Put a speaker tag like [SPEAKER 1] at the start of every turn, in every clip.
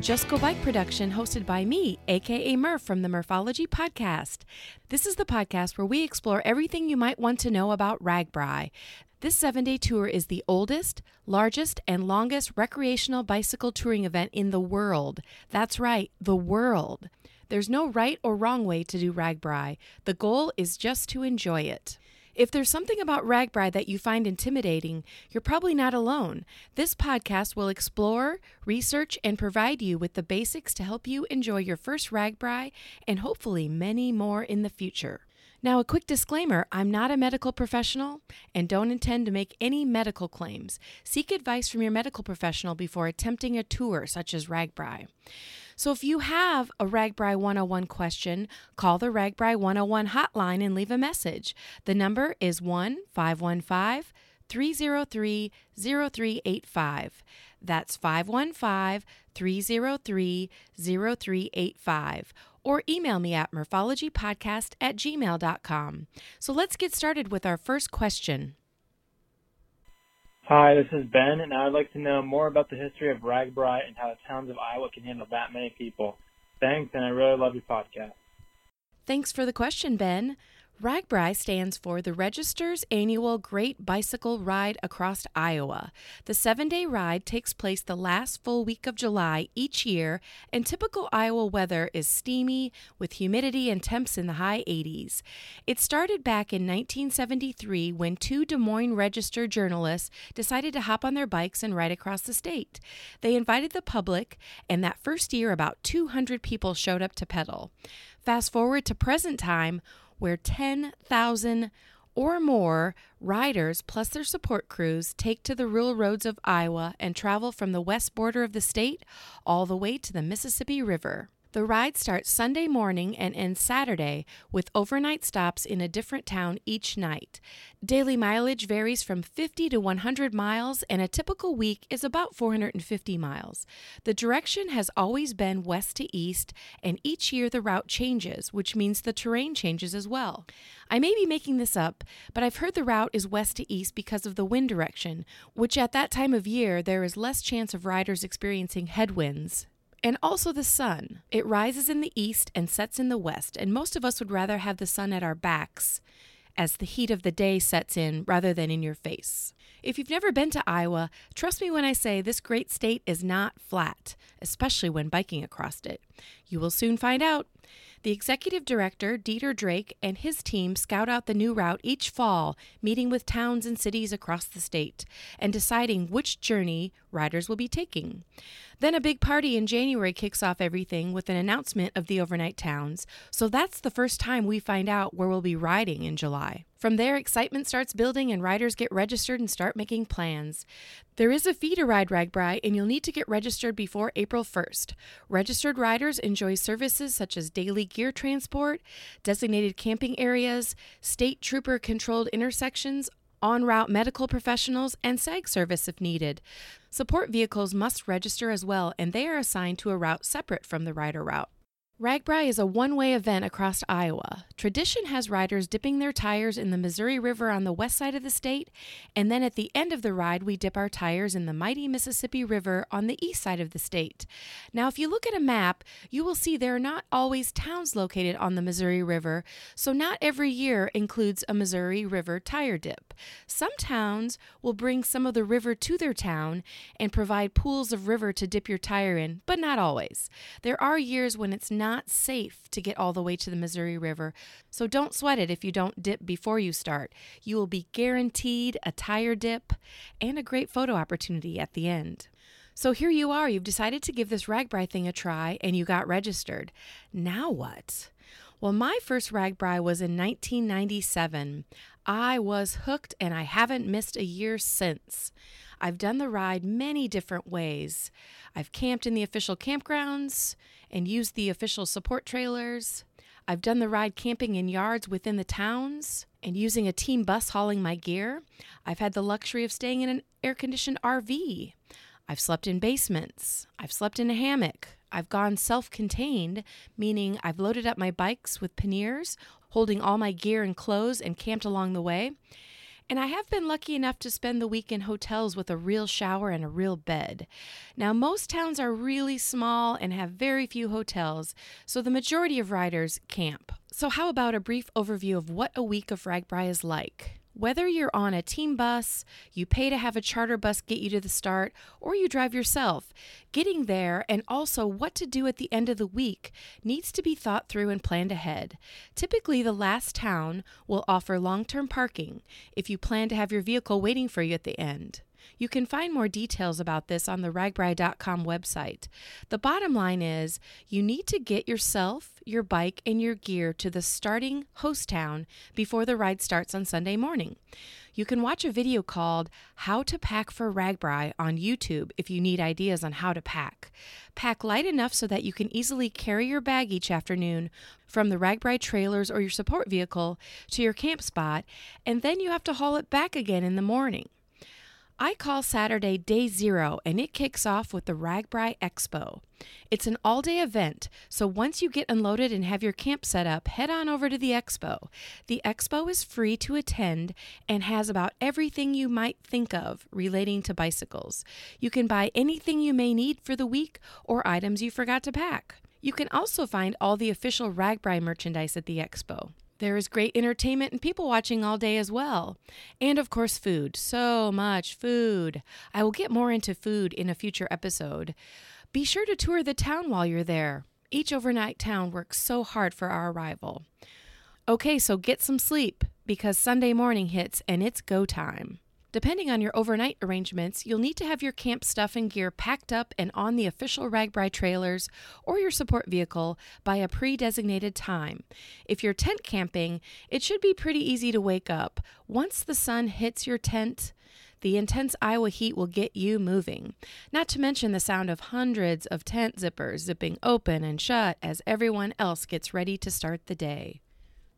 [SPEAKER 1] Just Go Bike production hosted by me, aka Murph from the Murphology Podcast. This is the podcast where we explore everything you might want to know about RAGBRAI. This seven day tour is the oldest, largest, and longest recreational bicycle touring event in the world. That's right, the world. There's no right or wrong way to do RAGBRAI. The goal is just to enjoy it. If there's something about RAGBRAI that you find intimidating, you're probably not alone. This podcast will explore, research, and provide you with the basics to help you enjoy your first RAGBRAI and hopefully many more in the future. Now, a quick disclaimer I'm not a medical professional and don't intend to make any medical claims. Seek advice from your medical professional before attempting a tour such as RAGBRAI. So, if you have a RAGBRAI 101 question, call the RAGBRAI 101 hotline and leave a message. The number is 1 515 303 0385. That's 515 303 0385 or email me at murphologypodcast at gmail.com. So let's get started with our first question.
[SPEAKER 2] Hi, this is Ben, and I'd like to know more about the history of RAGBRAI and how the towns of Iowa can handle that many people. Thanks, and I really love your podcast.
[SPEAKER 1] Thanks for the question, Ben. RAGBRAI stands for the Register's Annual Great Bicycle Ride Across Iowa. The seven day ride takes place the last full week of July each year, and typical Iowa weather is steamy with humidity and temps in the high 80s. It started back in 1973 when two Des Moines Register journalists decided to hop on their bikes and ride across the state. They invited the public, and that first year, about 200 people showed up to pedal. Fast forward to present time, where 10,000 or more riders plus their support crews take to the rural roads of Iowa and travel from the west border of the state all the way to the Mississippi River. The ride starts Sunday morning and ends Saturday with overnight stops in a different town each night. Daily mileage varies from 50 to 100 miles, and a typical week is about 450 miles. The direction has always been west to east, and each year the route changes, which means the terrain changes as well. I may be making this up, but I've heard the route is west to east because of the wind direction, which at that time of year there is less chance of riders experiencing headwinds and also the sun. It rises in the east and sets in the west, and most of us would rather have the sun at our backs as the heat of the day sets in rather than in your face. If you've never been to Iowa, trust me when I say this great state is not flat, especially when biking across it. You will soon find out. The executive director, Dieter Drake, and his team scout out the new route each fall, meeting with towns and cities across the state and deciding which journey riders will be taking. Then a big party in January kicks off everything with an announcement of the overnight towns, so that's the first time we find out where we'll be riding in July. From there, excitement starts building and riders get registered and start making plans. There is a fee to ride RAGBRAI, and you'll need to get registered before April 1st. Registered riders enjoy services such as daily gear transport, designated camping areas, state trooper controlled intersections, on route medical professionals, and SAG service if needed. Support vehicles must register as well, and they are assigned to a route separate from the rider route. RAGBRAI is a one way event across Iowa. Tradition has riders dipping their tires in the Missouri River on the west side of the state, and then at the end of the ride, we dip our tires in the mighty Mississippi River on the east side of the state. Now, if you look at a map, you will see there are not always towns located on the Missouri River, so not every year includes a Missouri River tire dip. Some towns will bring some of the river to their town and provide pools of river to dip your tire in, but not always. There are years when it's not not safe to get all the way to the Missouri River, so don't sweat it if you don't dip before you start. You will be guaranteed a tire dip and a great photo opportunity at the end. So here you are, you've decided to give this RAGBRAI thing a try and you got registered. Now what? Well, my first RAGBRAI was in 1997. I was hooked and I haven't missed a year since. I've done the ride many different ways. I've camped in the official campgrounds and used the official support trailers. I've done the ride camping in yards within the towns and using a team bus hauling my gear. I've had the luxury of staying in an air conditioned RV. I've slept in basements. I've slept in a hammock. I've gone self contained, meaning I've loaded up my bikes with panniers, holding all my gear and clothes, and camped along the way. And I have been lucky enough to spend the week in hotels with a real shower and a real bed. Now, most towns are really small and have very few hotels, so the majority of riders camp. So, how about a brief overview of what a week of RAGBRAI is like? Whether you're on a team bus, you pay to have a charter bus get you to the start, or you drive yourself, getting there and also what to do at the end of the week needs to be thought through and planned ahead. Typically, the last town will offer long term parking if you plan to have your vehicle waiting for you at the end. You can find more details about this on the ragbrai.com website. The bottom line is you need to get yourself, your bike, and your gear to the starting host town before the ride starts on Sunday morning. You can watch a video called How to Pack for RAGBRAI on YouTube if you need ideas on how to pack. Pack light enough so that you can easily carry your bag each afternoon from the RAGBRAI trailers or your support vehicle to your camp spot, and then you have to haul it back again in the morning. I call Saturday day zero, and it kicks off with the RAGBRAI Expo. It's an all day event, so once you get unloaded and have your camp set up, head on over to the expo. The expo is free to attend and has about everything you might think of relating to bicycles. You can buy anything you may need for the week or items you forgot to pack. You can also find all the official RAGBRAI merchandise at the expo. There is great entertainment and people watching all day as well. And of course, food. So much food. I will get more into food in a future episode. Be sure to tour the town while you're there. Each overnight town works so hard for our arrival. Okay, so get some sleep because Sunday morning hits and it's go time. Depending on your overnight arrangements, you'll need to have your camp stuff and gear packed up and on the official RAGBRAI trailers or your support vehicle by a pre designated time. If you're tent camping, it should be pretty easy to wake up. Once the sun hits your tent, the intense Iowa heat will get you moving. Not to mention the sound of hundreds of tent zippers zipping open and shut as everyone else gets ready to start the day.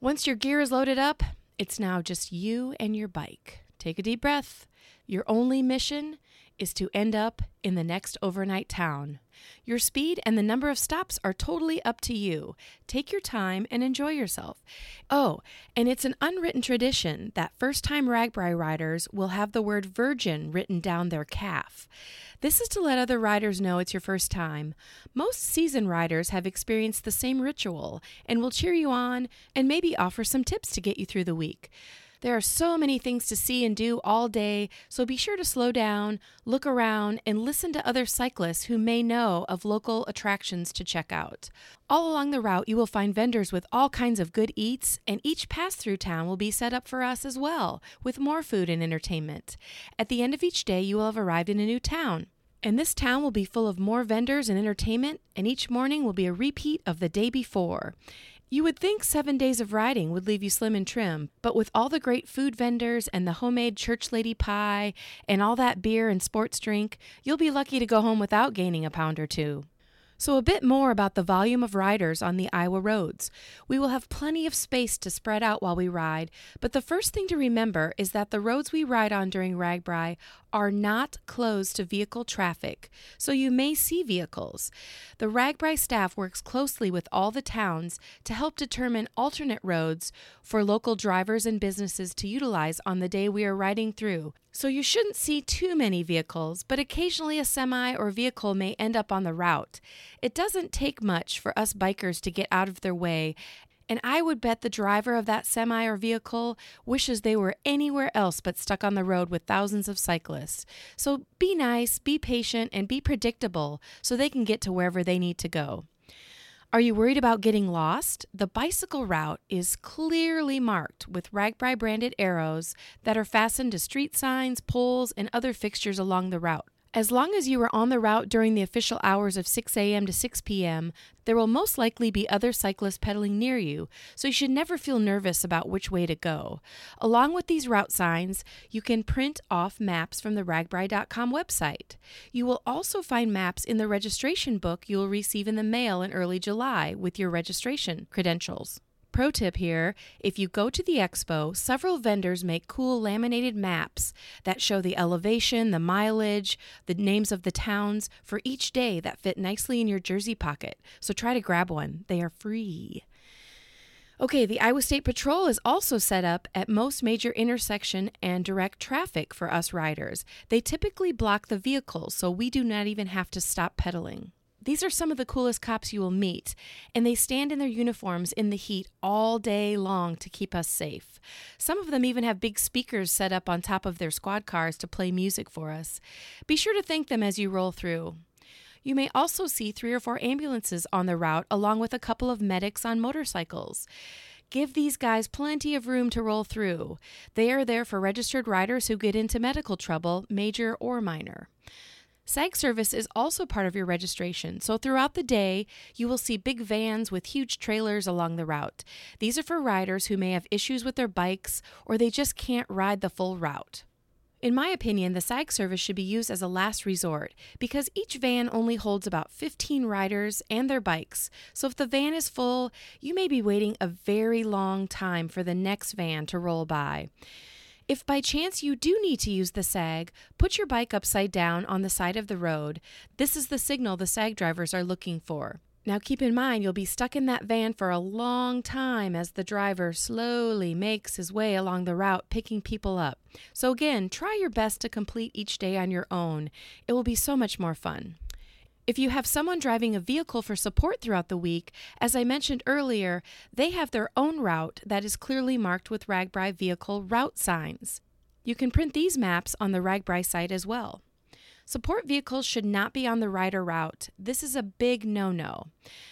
[SPEAKER 1] Once your gear is loaded up, it's now just you and your bike. Take a deep breath. Your only mission is to end up in the next overnight town. Your speed and the number of stops are totally up to you. Take your time and enjoy yourself. Oh, and it's an unwritten tradition that first time RAGBRAI riders will have the word virgin written down their calf. This is to let other riders know it's your first time. Most seasoned riders have experienced the same ritual and will cheer you on and maybe offer some tips to get you through the week. There are so many things to see and do all day, so be sure to slow down, look around, and listen to other cyclists who may know of local attractions to check out. All along the route, you will find vendors with all kinds of good eats, and each pass through town will be set up for us as well, with more food and entertainment. At the end of each day, you will have arrived in a new town. And this town will be full of more vendors and entertainment, and each morning will be a repeat of the day before. You would think seven days of riding would leave you slim and trim, but with all the great food vendors and the homemade church lady pie and all that beer and sports drink, you'll be lucky to go home without gaining a pound or two. So, a bit more about the volume of riders on the Iowa roads. We will have plenty of space to spread out while we ride, but the first thing to remember is that the roads we ride on during RAGBRAI are not closed to vehicle traffic, so you may see vehicles. The RAGBRAI staff works closely with all the towns to help determine alternate roads for local drivers and businesses to utilize on the day we are riding through, so you shouldn't see too many vehicles, but occasionally a semi or vehicle may end up on the route. It doesn't take much for us bikers to get out of their way, and I would bet the driver of that semi or vehicle wishes they were anywhere else but stuck on the road with thousands of cyclists. So be nice, be patient, and be predictable so they can get to wherever they need to go. Are you worried about getting lost? The bicycle route is clearly marked with RAGBRAI branded arrows that are fastened to street signs, poles, and other fixtures along the route. As long as you are on the route during the official hours of 6 a.m. to 6 p.m., there will most likely be other cyclists pedaling near you, so you should never feel nervous about which way to go. Along with these route signs, you can print off maps from the ragbrai.com website. You will also find maps in the registration book you will receive in the mail in early July with your registration credentials. Pro tip here if you go to the expo, several vendors make cool laminated maps that show the elevation, the mileage, the names of the towns for each day that fit nicely in your jersey pocket. So try to grab one, they are free. Okay, the Iowa State Patrol is also set up at most major intersection and direct traffic for us riders. They typically block the vehicles, so we do not even have to stop pedaling. These are some of the coolest cops you will meet, and they stand in their uniforms in the heat all day long to keep us safe. Some of them even have big speakers set up on top of their squad cars to play music for us. Be sure to thank them as you roll through. You may also see three or four ambulances on the route, along with a couple of medics on motorcycles. Give these guys plenty of room to roll through. They are there for registered riders who get into medical trouble, major or minor. SAG service is also part of your registration, so throughout the day, you will see big vans with huge trailers along the route. These are for riders who may have issues with their bikes or they just can't ride the full route. In my opinion, the SAG service should be used as a last resort because each van only holds about 15 riders and their bikes. So if the van is full, you may be waiting a very long time for the next van to roll by. If by chance you do need to use the SAG, put your bike upside down on the side of the road. This is the signal the SAG drivers are looking for. Now keep in mind you'll be stuck in that van for a long time as the driver slowly makes his way along the route picking people up. So again, try your best to complete each day on your own. It will be so much more fun. If you have someone driving a vehicle for support throughout the week, as I mentioned earlier, they have their own route that is clearly marked with RAGBRAI vehicle route signs. You can print these maps on the RAGBRAI site as well. Support vehicles should not be on the rider route. This is a big no no.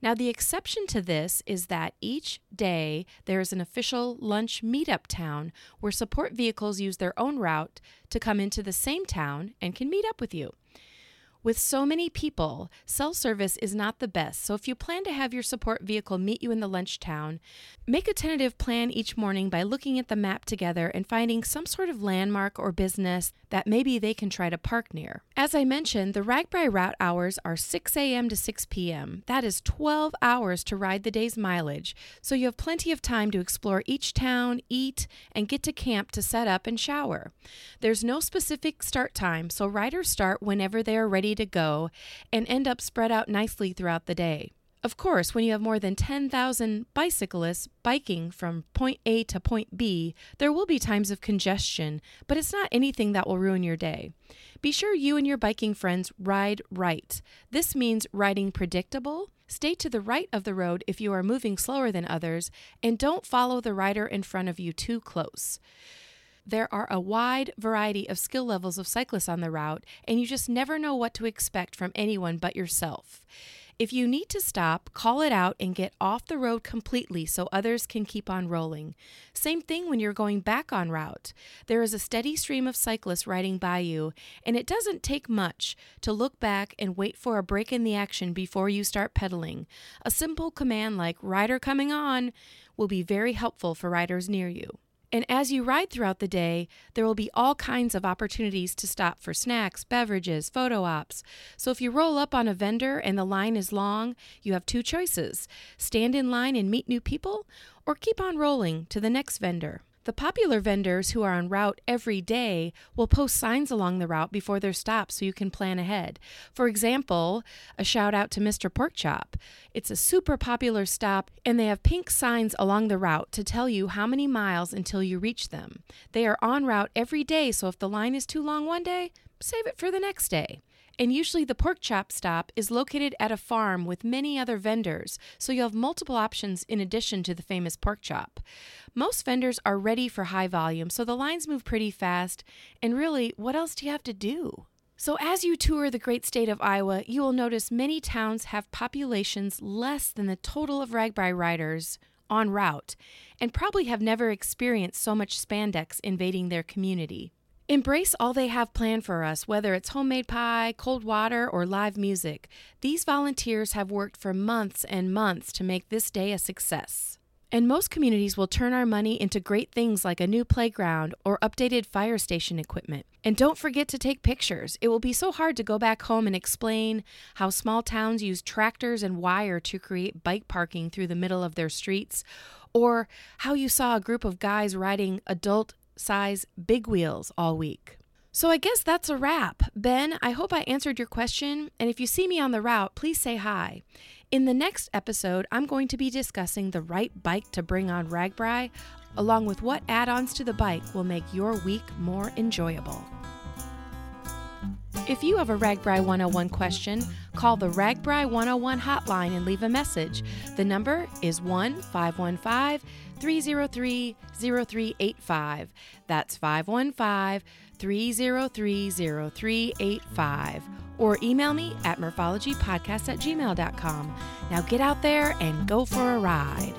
[SPEAKER 1] Now, the exception to this is that each day there is an official lunch meetup town where support vehicles use their own route to come into the same town and can meet up with you. With so many people, cell service is not the best, so if you plan to have your support vehicle meet you in the lunch town, make a tentative plan each morning by looking at the map together and finding some sort of landmark or business that maybe they can try to park near. As I mentioned, the RAGBRAI route hours are 6 a.m. to 6 p.m. That is 12 hours to ride the day's mileage, so you have plenty of time to explore each town, eat, and get to camp to set up and shower. There's no specific start time, so riders start whenever they are ready to go and end up spread out nicely throughout the day. Of course, when you have more than 10,000 bicyclists biking from point A to point B, there will be times of congestion, but it's not anything that will ruin your day. Be sure you and your biking friends ride right. This means riding predictable, stay to the right of the road if you are moving slower than others, and don't follow the rider in front of you too close. There are a wide variety of skill levels of cyclists on the route, and you just never know what to expect from anyone but yourself. If you need to stop, call it out and get off the road completely so others can keep on rolling. Same thing when you're going back on route. There is a steady stream of cyclists riding by you, and it doesn't take much to look back and wait for a break in the action before you start pedaling. A simple command like rider coming on will be very helpful for riders near you. And as you ride throughout the day, there will be all kinds of opportunities to stop for snacks, beverages, photo ops. So if you roll up on a vendor and the line is long, you have two choices stand in line and meet new people, or keep on rolling to the next vendor. The popular vendors who are on route every day will post signs along the route before their stop so you can plan ahead. For example, a shout out to Mr. Porkchop. It's a super popular stop, and they have pink signs along the route to tell you how many miles until you reach them. They are on route every day, so if the line is too long one day, save it for the next day. And usually the pork chop stop is located at a farm with many other vendors, so you'll have multiple options in addition to the famous pork chop. Most vendors are ready for high volume, so the lines move pretty fast, and really, what else do you have to do? So, as you tour the great state of Iowa, you will notice many towns have populations less than the total of RAGBRAI riders on route and probably have never experienced so much spandex invading their community. Embrace all they have planned for us, whether it's homemade pie, cold water, or live music. These volunteers have worked for months and months to make this day a success. And most communities will turn our money into great things like a new playground or updated fire station equipment. And don't forget to take pictures. It will be so hard to go back home and explain how small towns use tractors and wire to create bike parking through the middle of their streets, or how you saw a group of guys riding adult size big wheels all week. So I guess that's a wrap. Ben, I hope I answered your question, and if you see me on the route, please say hi. In the next episode, I'm going to be discussing the right bike to bring on RAGBRAI, along with what add ons to the bike will make your week more enjoyable. If you have a RAGBRAI 101 question, call the RAGBRAI 101 hotline and leave a message. The number is 1 515 303 0385. That's 515 303 0385. Or email me at murphologypodcast at gmail.com. Now get out there and go for a ride.